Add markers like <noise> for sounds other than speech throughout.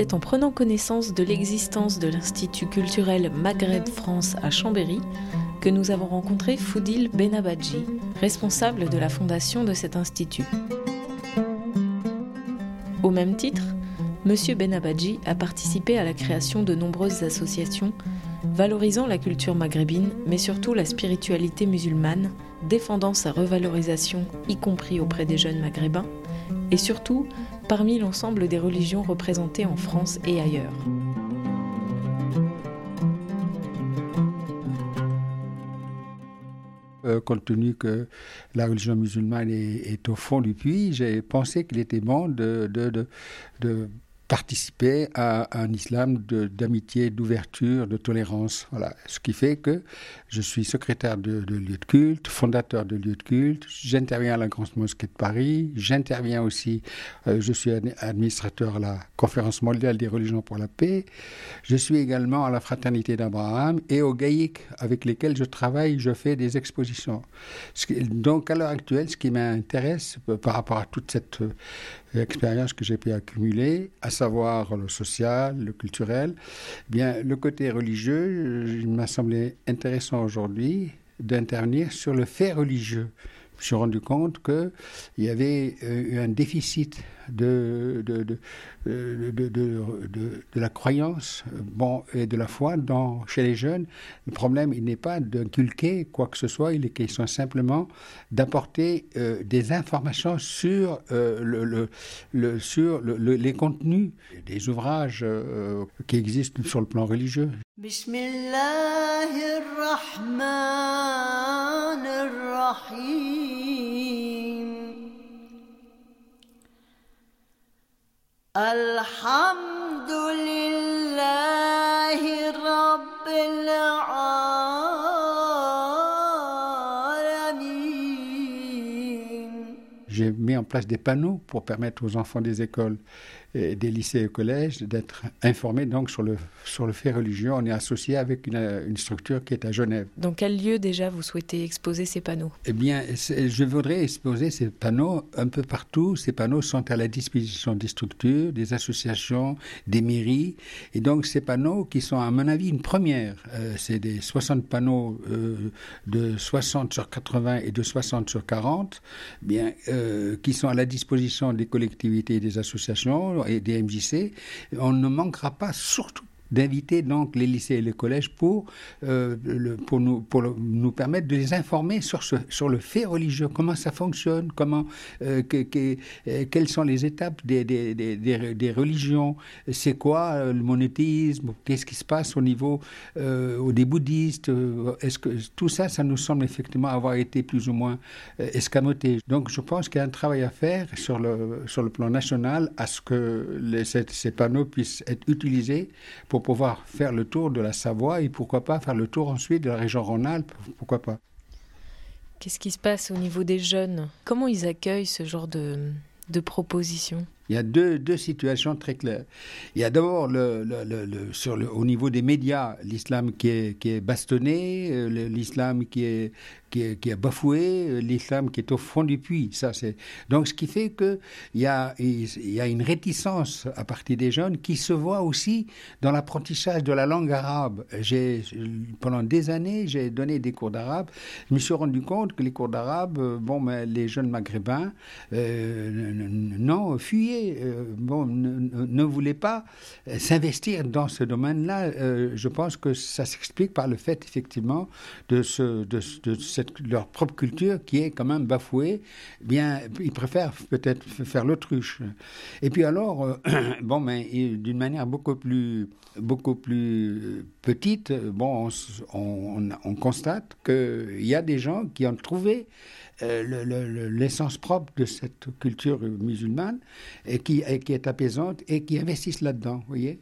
c'est en prenant connaissance de l'existence de l'Institut culturel Maghreb France à Chambéry que nous avons rencontré Foudil Benabadji, responsable de la fondation de cet institut. Au même titre, M. Benabadji a participé à la création de nombreuses associations valorisant la culture maghrébine, mais surtout la spiritualité musulmane, défendant sa revalorisation, y compris auprès des jeunes maghrébins, et surtout parmi l'ensemble des religions représentées en France et ailleurs. Euh, compte tenu que la religion musulmane est, au fond du puits, j'ai pensé qu'il était bon de, de, de participer à un islam d'amitié, d'ouverture, de tolérance. Voilà. Ce qui fait que je suis secrétaire de, de lieu de culte, fondateur de lieu de culte, j'interviens à la Grande Mosquée de Paris, j'interviens aussi, euh, je suis administrateur à la Conférence mondiale des religions pour la paix, je suis également à la Fraternité d'Abraham et au GAIC avec lesquels je travaille, je fais des expositions. donc à l'heure actuelle, ce qui m'intéresse euh, par rapport à toute cette euh, expérience que j'ai pu accumuler, savoir le social, le culturel, eh bien le côté religieux, il m'a semblé intéressant aujourd'hui d'intervenir sur le fait religieux. Je me suis rendu compte qu'il y avait eu un déficit de, de, de, de, la croyance bon, et de la foi dans, chez les jeunes. Le problème, il n'est pas d'inculquer quoi que ce soit, il est question simplement d'apporter euh, des informations sur, euh, le, le, sur les contenus des ouvrages euh, qui existent sur le plan religieux. الحمد لله رب العالمين J'ai mis en place des panneaux pour permettre aux enfants des écoles des lycées et collèges d'être informés donc sur le, sur le fait religieux. On est associé avec une, une, structure qui est à Genève. Dans quel lieu déjà vous souhaitez exposer ces panneaux? Eh bien, je voudrais exposer ces panneaux un peu partout. Ces panneaux sont à la disposition des structures, des associations, des mairies. Et donc, ces panneaux qui sont, à mon avis, une première. Euh, c'est des 60 panneaux euh, de 60 sur 80 et de 60 sur 40, bien, euh, qui sont à la disposition des collectivités et des associations et des MJC, on ne manquera pas surtout d'inviter donc les lycées et les collèges pour, euh, pour, nous, pour nous permettre de les informer sur, sur le fait religieux, comment ça fonctionne, comment, euh, euh, quelles sont les étapes des, des, des, des religions, c'est quoi le monothéisme, qu'est-ce qui se passe au niveau des bouddhistes, est-ce que tout ça, ça nous semble effectivement avoir été plus ou moins escamoté. Donc je pense qu'il y a un travail à faire sur le, sur le plan national à ce que ces, ces panneaux puissent être utilisés pour pouvoir faire le tour de la Savoie et pourquoi pas faire le tour ensuite de la région Rhône-Alpes, pourquoi pas. Qu'est-ce qui se passe au niveau des jeunes? Comment ils accueillent ce genre de, de propositions? Il y a deux, deux, situations très claires. Il y a d'abord le, le, sur le, au niveau des médias, l'islam qui est, qui est bastonné, euh, l'islam qui est, qui est, qui est bafoué, euh, l'islam qui est au fond du puits. Ça, c'est... Donc, ce qui fait qu'il y a, il y a une réticence à partir des jeunes qui se voit aussi dans l'apprentissage de la langue arabe. J'ai, pendant des années, j'ai donné des cours d'arabe. Je me suis rendu compte que les cours d'arabe, euh, bon, mais les jeunes maghrébins, euh, non, fuyaient, bon, ne, voulaient pas s'investir dans ce domaine-là. je pense que ça s'explique par le fait, effectivement, de ce, de, de leur propre culture qui est quand même bafouée, bien, ils préfèrent peut-être faire l'autruche. Et puis alors, euh, <clears throat> bon, mais d'une manière beaucoup plus, beaucoup plus petite, bon, on, on, constate qu'il y a des gens qui ont trouvé euh, l'essence propre de cette culture musulmane et qui, et qui est apaisante et qui investissent là-dedans, voyez?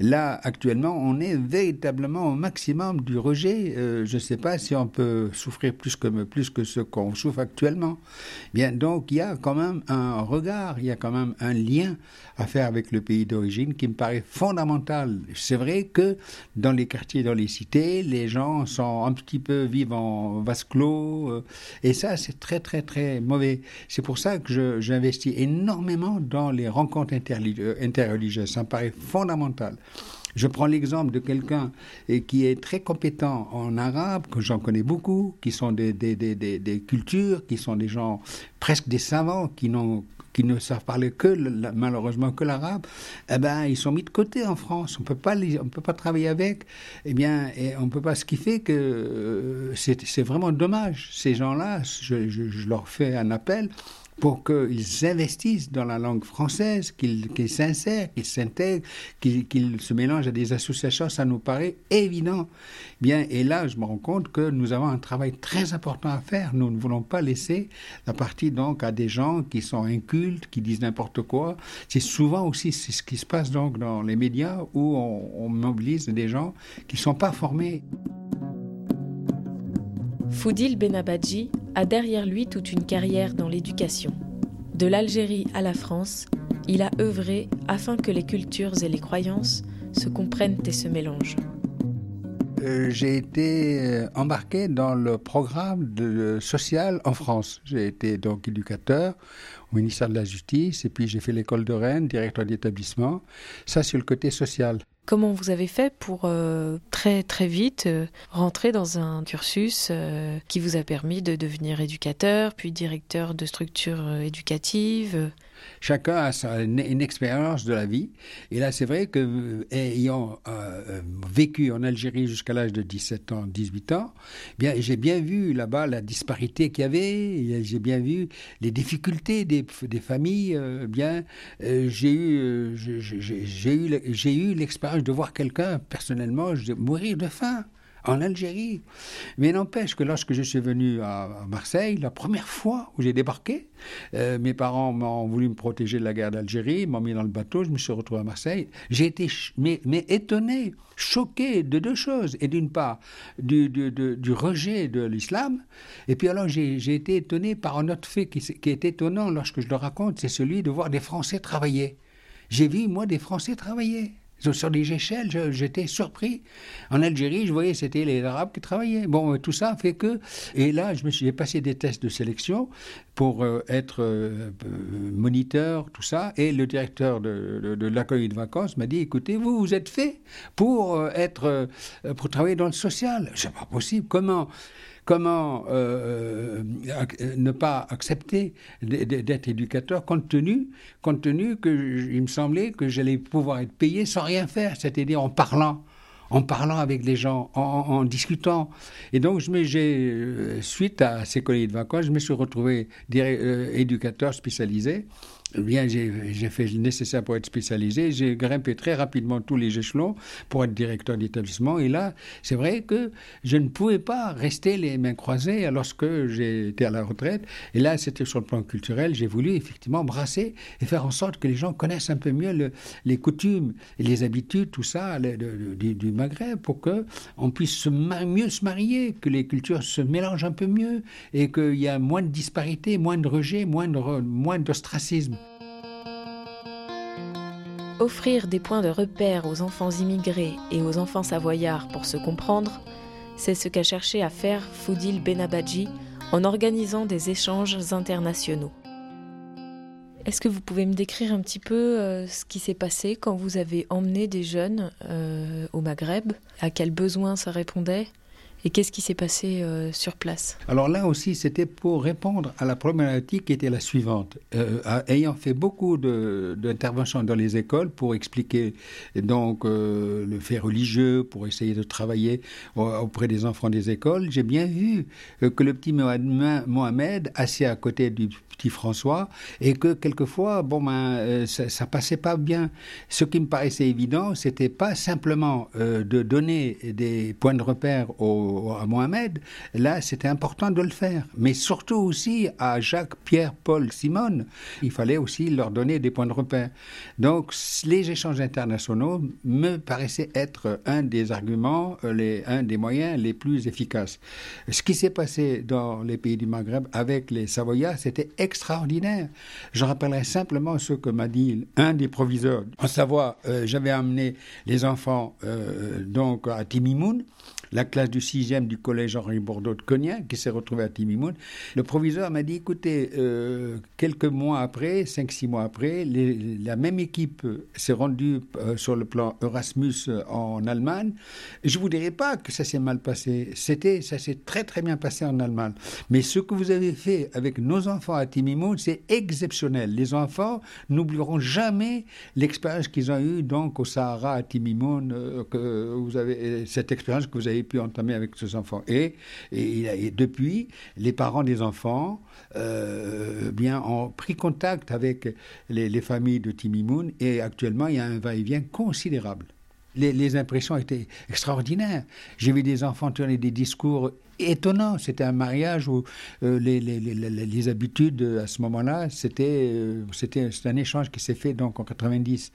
Là, actuellement, on est véritablement au maximum du rejet. Euh, je ne sais pas si on peut souffrir plus que, plus que ce qu'on souffre actuellement. Bien, donc, il y a quand même un regard, il y a quand même un lien à faire avec le pays d'origine qui me paraît fondamental. C'est vrai que dans les quartiers, dans les cités, les gens sont un petit peu vivent en vase clos, euh, et ça, c'est très, très, très mauvais. C'est pour ça que j'investis énormément dans les rencontres euh, interreligieuses. Ça me paraît fondamental. Je prends l'exemple de quelqu'un qui est très compétent en arabe, que j'en connais beaucoup, qui sont des, cultures, qui sont des gens presque des savants, qui ne savent parler malheureusement que l'arabe, eh ben ils sont mis de côté en France. On on peut pas travailler avec. Eh bien, et on peut pas. Ce qui fait que euh, c'est vraiment dommage. Ces gens-là, je, leur fais un appel pour qu'ils investissent dans la langue française, qu'ils s'insèrent, qu'ils s'intègrent, qu'ils se mélangent à des associations, ça nous paraît évident. Bien, et là, je me rends compte que nous avons un travail très important à faire. Nous ne voulons pas laisser la partie donc à des gens qui sont incultes, qui disent n'importe quoi. C'est souvent aussi ce qui se passe donc dans les médias où on, on mobilise des gens qui ne sont pas formés. Foudil Benabadji a derrière lui toute une carrière dans l'éducation. De l'Algérie à la France, il a œuvré afin que les cultures et les croyances se comprennent et se mélangent. Euh, j'ai été euh, embarqué dans le programme de, social en France. J'ai été donc éducateur au ministère de la Justice et puis j'ai fait l'école de Rennes, directeur d'établissement. Ça, c'est le côté social. Comment vous avez fait pour euh, très très vite euh, rentrer dans un cursus euh, qui vous a permis de devenir éducateur, puis directeur de structure éducative Chacun a sa, une, expérience de la vie. Et là, c'est vrai que, ayant vécu en Algérie jusqu'à l'âge de 17 ans, 18 ans, bien, j'ai bien vu là-bas la disparité qu'il y avait. J'ai bien vu les difficultés des, des familles. bien, j'ai eu, eu, j'ai eu l'expérience de voir quelqu'un, personnellement, mourir de faim en Algérie. Mais n'empêche que lorsque je suis venu à, Marseille, la première fois où j'ai débarqué, euh, mes parents m'ont voulu me protéger de la guerre d'Algérie, m'ont mis dans le bateau, je me suis retrouvé à Marseille. J'ai été mais, étonné, choqué de deux choses. Et d'une part, du, du, rejet de l'islam. Et puis alors, j'ai été étonné par un autre fait qui est étonnant lorsque je le raconte, c'est celui de voir des Français travailler. J'ai vu, moi, des Français travailler. Sur des échelles, j'étais surpris. En Algérie, je voyais c'était les Arabes qui travaillaient. Bon, tout ça fait que. Et là, je me suis passé des tests de sélection pour euh, être euh, moniteur, tout ça. Et le directeur de, de, l'accueil de vacances m'a dit écoutez, vous, vous êtes fait pour euh, être pour travailler dans le social. C'est pas possible. Comment? Comment euh, euh, ne pas accepter d'être éducateur compte tenu, compte tenu que il me semblait que j'allais pouvoir être payé sans rien faire, c'est-à-dire en parlant en parlant avec les gens, en, discutant. Et donc, je euh, suite à ces colliers de vacances, je me suis retrouvé éducateur spécialisé bien, j'ai fait le nécessaire pour être spécialisé. J'ai grimpé très rapidement tous les échelons pour être directeur d'établissement. Et là, c'est vrai que je ne pouvais pas rester les mains croisées lorsque j'étais à la retraite. Et là, c'était sur le plan culturel. J'ai voulu effectivement brasser et faire en sorte que les gens connaissent un peu mieux les coutumes et les habitudes, tout ça, du, Maghreb, pour que on puisse se mieux se marier, que les cultures se mélangent un peu mieux et qu'il y a moins de disparité, moins de rejet, moins d'ostracisme. Offrir des points de repère aux enfants immigrés et aux enfants savoyards pour se comprendre, c'est ce qu'a cherché à faire Foudil Benabadji en organisant des échanges internationaux. Est-ce que vous pouvez me décrire un petit peu euh, ce qui s'est passé quand vous avez emmené des jeunes euh, au Maghreb? À quels besoins ça répondait? Et qu'est-ce qui s'est passé euh, sur place? Alors là aussi, c'était pour répondre à la problématique qui était la suivante. Euh, ayant fait beaucoup d'interventions dans les écoles pour expliquer donc euh, le fait religieux, pour essayer de travailler auprès des enfants des écoles, j'ai bien vu que le petit Mohamed, assis à côté du petit François, et que quelquefois, bon ben, ça, ça passait pas bien. Ce qui me paraissait évident, c'était pas simplement de donner des points de repère aux à Mohamed, là, c'était important de le faire. Mais surtout aussi à Jacques, Pierre, Paul, Simone, il fallait aussi leur donner des points de repère. Donc, les échanges internationaux me paraissaient être un des arguments, euh, un des moyens les plus efficaces. Ce qui s'est passé dans les pays du Maghreb avec les Savoyards, c'était extraordinaire. Je rappellerai simplement ce que m'a dit un des proviseurs. En Savoie, euh, j'avais amené les enfants euh, donc à Timimoun la classe du 6e du collège Henri Bordeaux de Cognac, qui s'est retrouvée à Timimoun. Le proviseur m'a dit écoutez, euh, quelques mois après, 5-6 mois après, la même équipe s'est rendue euh, sur le plan Erasmus euh, en Allemagne. Je ne vous dirais pas que ça s'est mal passé. C'était, ça s'est très très bien passé en Allemagne. Mais ce que vous avez fait avec nos enfants à Timimoun, c'est exceptionnel. Les enfants n'oublieront jamais l'expérience qu'ils ont eue donc au Sahara à Timimoun, que vous avez cette expérience que vous avez pu entamer avec ses enfants. Et, et, depuis, les parents des enfants euh, bien, ont pris contact avec les, familles de Timimoun et actuellement, il y a un va-et-vient considérable. Les, impressions étaient extraordinaires. J'ai vu des enfants tenir des discours étonnant. C'était un mariage où euh, les, les, les, habitudes à ce moment-là, c'était euh, un échange qui s'est fait donc en 90.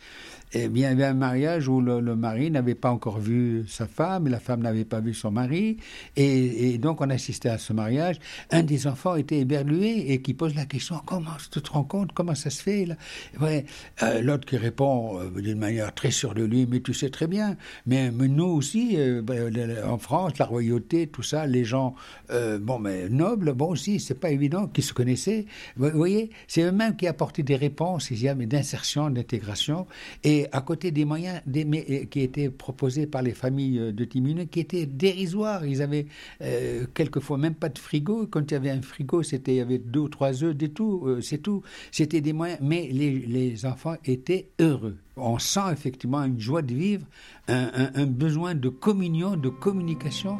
Et bien, il y avait un mariage où le, mari n'avait pas encore vu sa femme, et la femme n'avait pas vu son mari, et, donc on assistait à ce mariage. Un des enfants était éberlué et qui pose la question comment tu te rends compte? Comment ça se fait là? Ouais. Euh, L'autre qui répond d'une manière très sûre de lui mais tu sais très bien. Mais, nous aussi, ben, en France, la royauté, tout ça, les gens euh, bon, mais nobles, bon aussi, c'est pas évident qu'ils se connaissaient. Vous voyez, c'est eux-mêmes qui apportaient des réponses, d'insertion, d'intégration, à côté des moyens euh, qui étaient proposés par les familles euh, de Timune, qui étaient dérisoires. Ils avaient quelquefois même pas de frigo. Quand il y avait un frigo, c'était il y avait deux ou trois œufs, des tout, c'est tout. C'était des moyens, mais les, enfants étaient heureux on sent effectivement une joie de vivre, un, besoin de communion, de communication.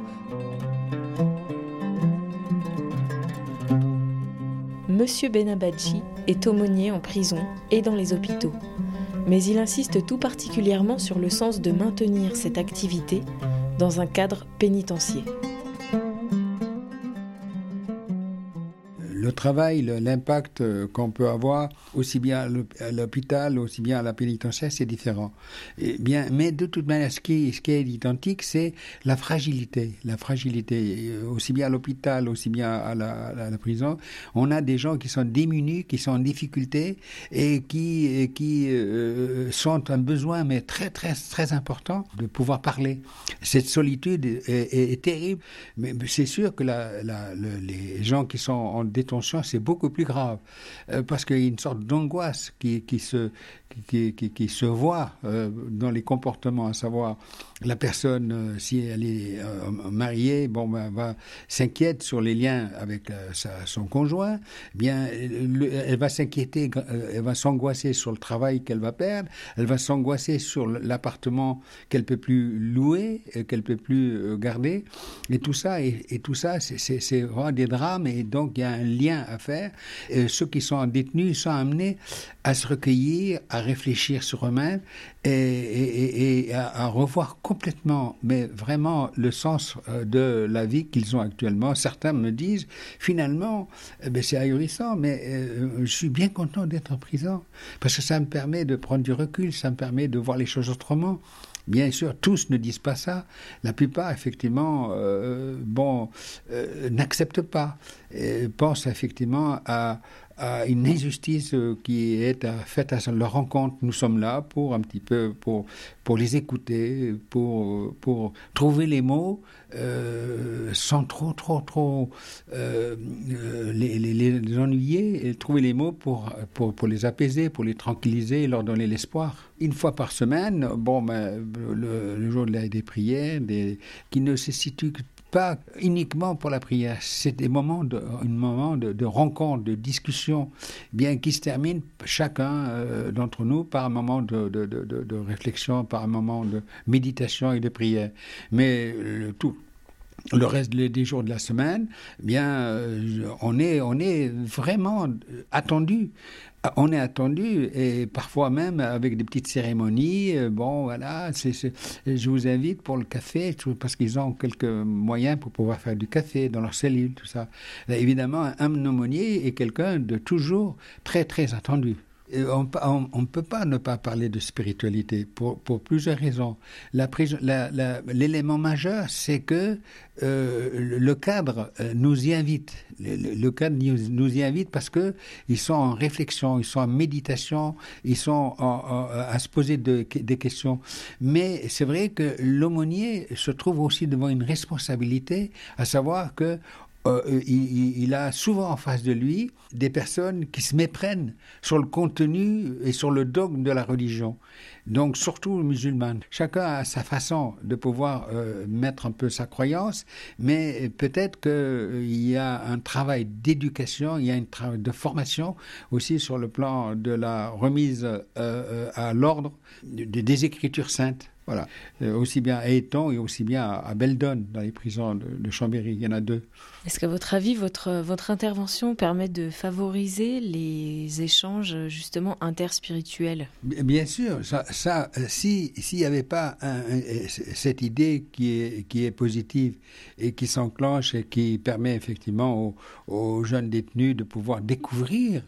Monsieur Benabadji est aumônier en prison et dans les hôpitaux, mais il insiste tout particulièrement sur le sens de maintenir cette activité dans un cadre pénitentiaire. Le travail, l'impact euh, qu'on peut avoir, aussi bien à l'hôpital, aussi bien à la pénitentiaire, c'est différent. Et bien, mais de toute manière, ce qui, est identique, c'est la fragilité. La fragilité, euh, aussi bien à l'hôpital, aussi bien à la, prison. On a des gens qui sont démunis, qui sont en difficulté et qui, qui euh, sont un besoin, mais très, très, très important, de pouvoir parler. Cette solitude est, terrible, mais c'est sûr que les gens qui sont en détention c'est beaucoup plus grave, euh, parce qu'il y a une sorte d'angoisse qui, se, voit euh, dans les comportements, à savoir la personne, euh, si elle est mariée, bon, ben, va s'inquiète sur les liens avec son conjoint, eh bien, elle va s'inquiéter, elle va s'angoisser sur le travail qu'elle va perdre, elle va s'angoisser sur l'appartement qu'elle peut plus louer, qu'elle peut plus garder, et tout ça, et tout ça, c'est vraiment des drames, et donc il y a un lien à faire. ceux qui sont détenus sont amenés à se recueillir, à réfléchir sur eux-mêmes et, à, revoir complètement, mais vraiment, le sens euh, de la vie qu'ils ont actuellement. Certains me disent, finalement, eh ben, c'est ahurissant, mais euh, je suis bien content d'être en prison parce que ça me permet de prendre du recul, ça me permet de voir les choses autrement. Bien sûr, tous ne disent pas ça. La plupart, effectivement, euh, bon, euh, n'acceptent pas, et pensent effectivement à, à une injustice euh, qui est faite à leur rencontre. Nous sommes là pour un petit peu pour pour les écouter, pour pour trouver les mots euh, sans trop trop trop euh, les, ennuyer et trouver les mots pour, pour pour les apaiser, pour les tranquilliser, leur donner l'espoir. Une fois par semaine, bon, ben, le, jour de la, des prières, des, qui ne se situe pas uniquement pour la prière. C'est des moments de, un moment de, rencontre, de discussion, bien qui se termine chacun euh, d'entre nous par un moment de, de, réflexion, par un moment de méditation et de prière. Mais tout, le reste des jours de la semaine, eh bien, euh, on est, on est vraiment attendu. On est attendu et parfois même avec des petites cérémonies. Euh, bon, voilà, je vous invite pour le café parce qu'ils ont quelques moyens pour pouvoir faire du café dans leur cellule, tout ça. évidemment, un aumônier est quelqu'un de toujours très, très attendu. On ne peut pas ne pas parler de spiritualité pour, pour plusieurs raisons. L'élément majeur, c'est que euh, le cadre euh, nous y invite. Le, cadre nous, y invite parce que ils sont en réflexion, ils sont en méditation, ils sont à se poser des questions. Mais c'est vrai que l'aumônier se trouve aussi devant une responsabilité, à savoir que euh, euh, il, a souvent en face de lui des personnes qui se méprennent sur le contenu et sur le dogme de la religion. Donc surtout musulmane. Chacun a sa façon de pouvoir euh, mettre un peu sa croyance, mais peut-être qu'il y a un travail d'éducation, il y a un travail de formation aussi sur le plan de la remise à l'ordre des écritures saintes. Voilà. Euh, aussi bien à Eton et aussi bien à, Beldon, dans les prisons de, Chambéry. Il y en a deux. Est-ce qu'à votre avis, votre, votre intervention permet de favoriser les échanges justement interspirituels? Bien sûr. Ça, ça euh, s'il n'y avait pas cette idée qui est, qui est positive et qui s'enclenche et qui permet effectivement aux, jeunes détenus de pouvoir découvrir,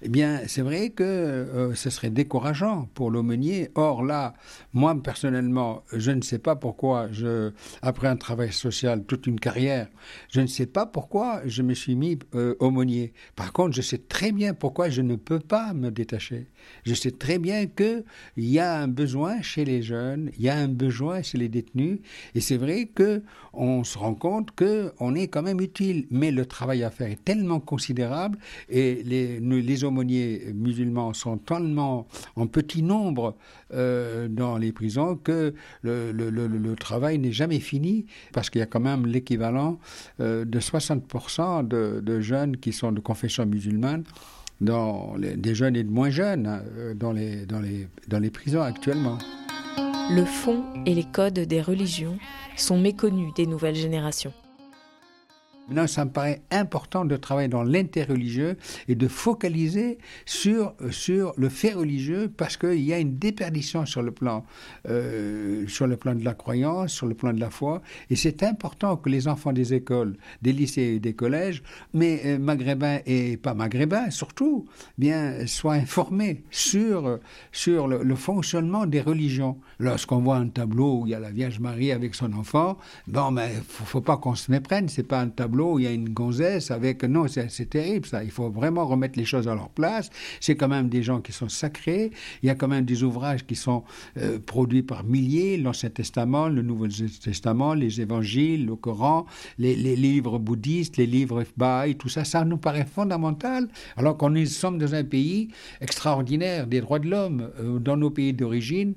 eh bien, c'est vrai que euh, ce serait décourageant pour l'aumônier. Or là, moi personnellement, je ne sais pas pourquoi, après un travail social, toute une carrière, je ne sais pas pourquoi je me suis mis euh, aumônier. Par contre, je sais très bien pourquoi je ne peux pas me détacher. Je sais très bien qu'il y a un besoin chez les jeunes, il y a un besoin chez les détenus, et c'est vrai que on se rend compte qu'on est quand même utile, mais le travail à faire est tellement considérable, et les, les aumôniers musulmans sont tellement en petit nombre euh, dans les prisons que le, travail n'est jamais fini, parce qu'il y a quand même l'équivalent euh, de 60% de, jeunes qui sont de confession musulmane dans des jeunes et de moins jeunes euh, dans les, dans, les, dans les prisons actuellement. Le fond et les codes des religions sont méconnus des nouvelles générations. Maintenant, ça me paraît important de travailler dans l'interreligieux et de focaliser sur, sur le fait religieux parce qu'il y a une déperdition sur le, plan, euh, sur le plan de la croyance, sur le plan de la foi. Et c'est important que les enfants des écoles, des lycées et des collèges, mais euh, maghrébins et pas maghrébins surtout, bien, soient informés sur, sur le, fonctionnement des religions. Lorsqu'on voit un tableau où il y a la Vierge Marie avec son enfant, bon, mais faut, faut pas qu'on se méprenne, c'est pas un tableau il y a une gonzesse avec... Non, c'est terrible ça. Il faut vraiment remettre les choses à leur place. C'est quand même des gens qui sont sacrés. Il y a quand même des ouvrages qui sont euh, produits par milliers. L'Ancien Testament, le Nouveau Testament, les évangiles, le Coran, les, livres bouddhistes, les livres Baha'i, tout ça, ça nous paraît fondamental. Alors qu'on est sommes dans un pays extraordinaire des droits de l'homme, euh, dans nos pays d'origine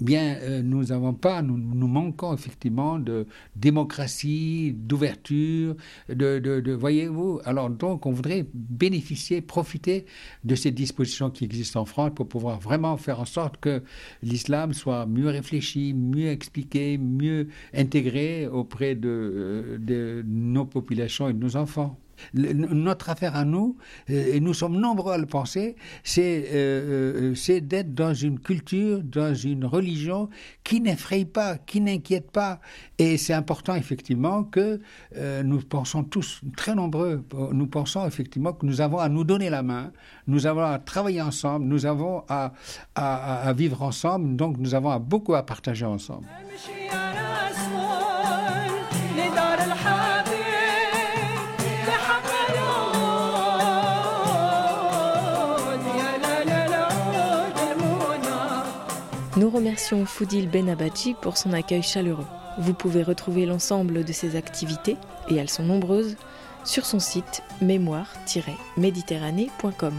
bien, euh, nous n'avons pas, nous, manquons effectivement de démocratie, d'ouverture, de, voyez-vous. Alors donc, on voudrait bénéficier, profiter de ces dispositions qui existent en France pour pouvoir vraiment faire en sorte que l'islam soit mieux réfléchi, mieux expliqué, mieux intégré auprès de, euh, de nos populations et de nos enfants notre affaire à nous, euh, et nous sommes nombreux à le penser, euh, euh, c'est d'être dans une culture, dans une religion qui n'effraie pas, qui n'inquiète pas. Et c'est important effectivement que nous pensons tous, très nombreux, nous pensons effectivement que nous avons à nous donner la main, nous avons à travailler ensemble, nous avons à, vivre ensemble, donc nous avons beaucoup à partager ensemble. Remercions Foudil Benabadji pour son accueil chaleureux. Vous pouvez retrouver l'ensemble de ses activités, et elles sont nombreuses, sur son site mémoire-méditerranée.com.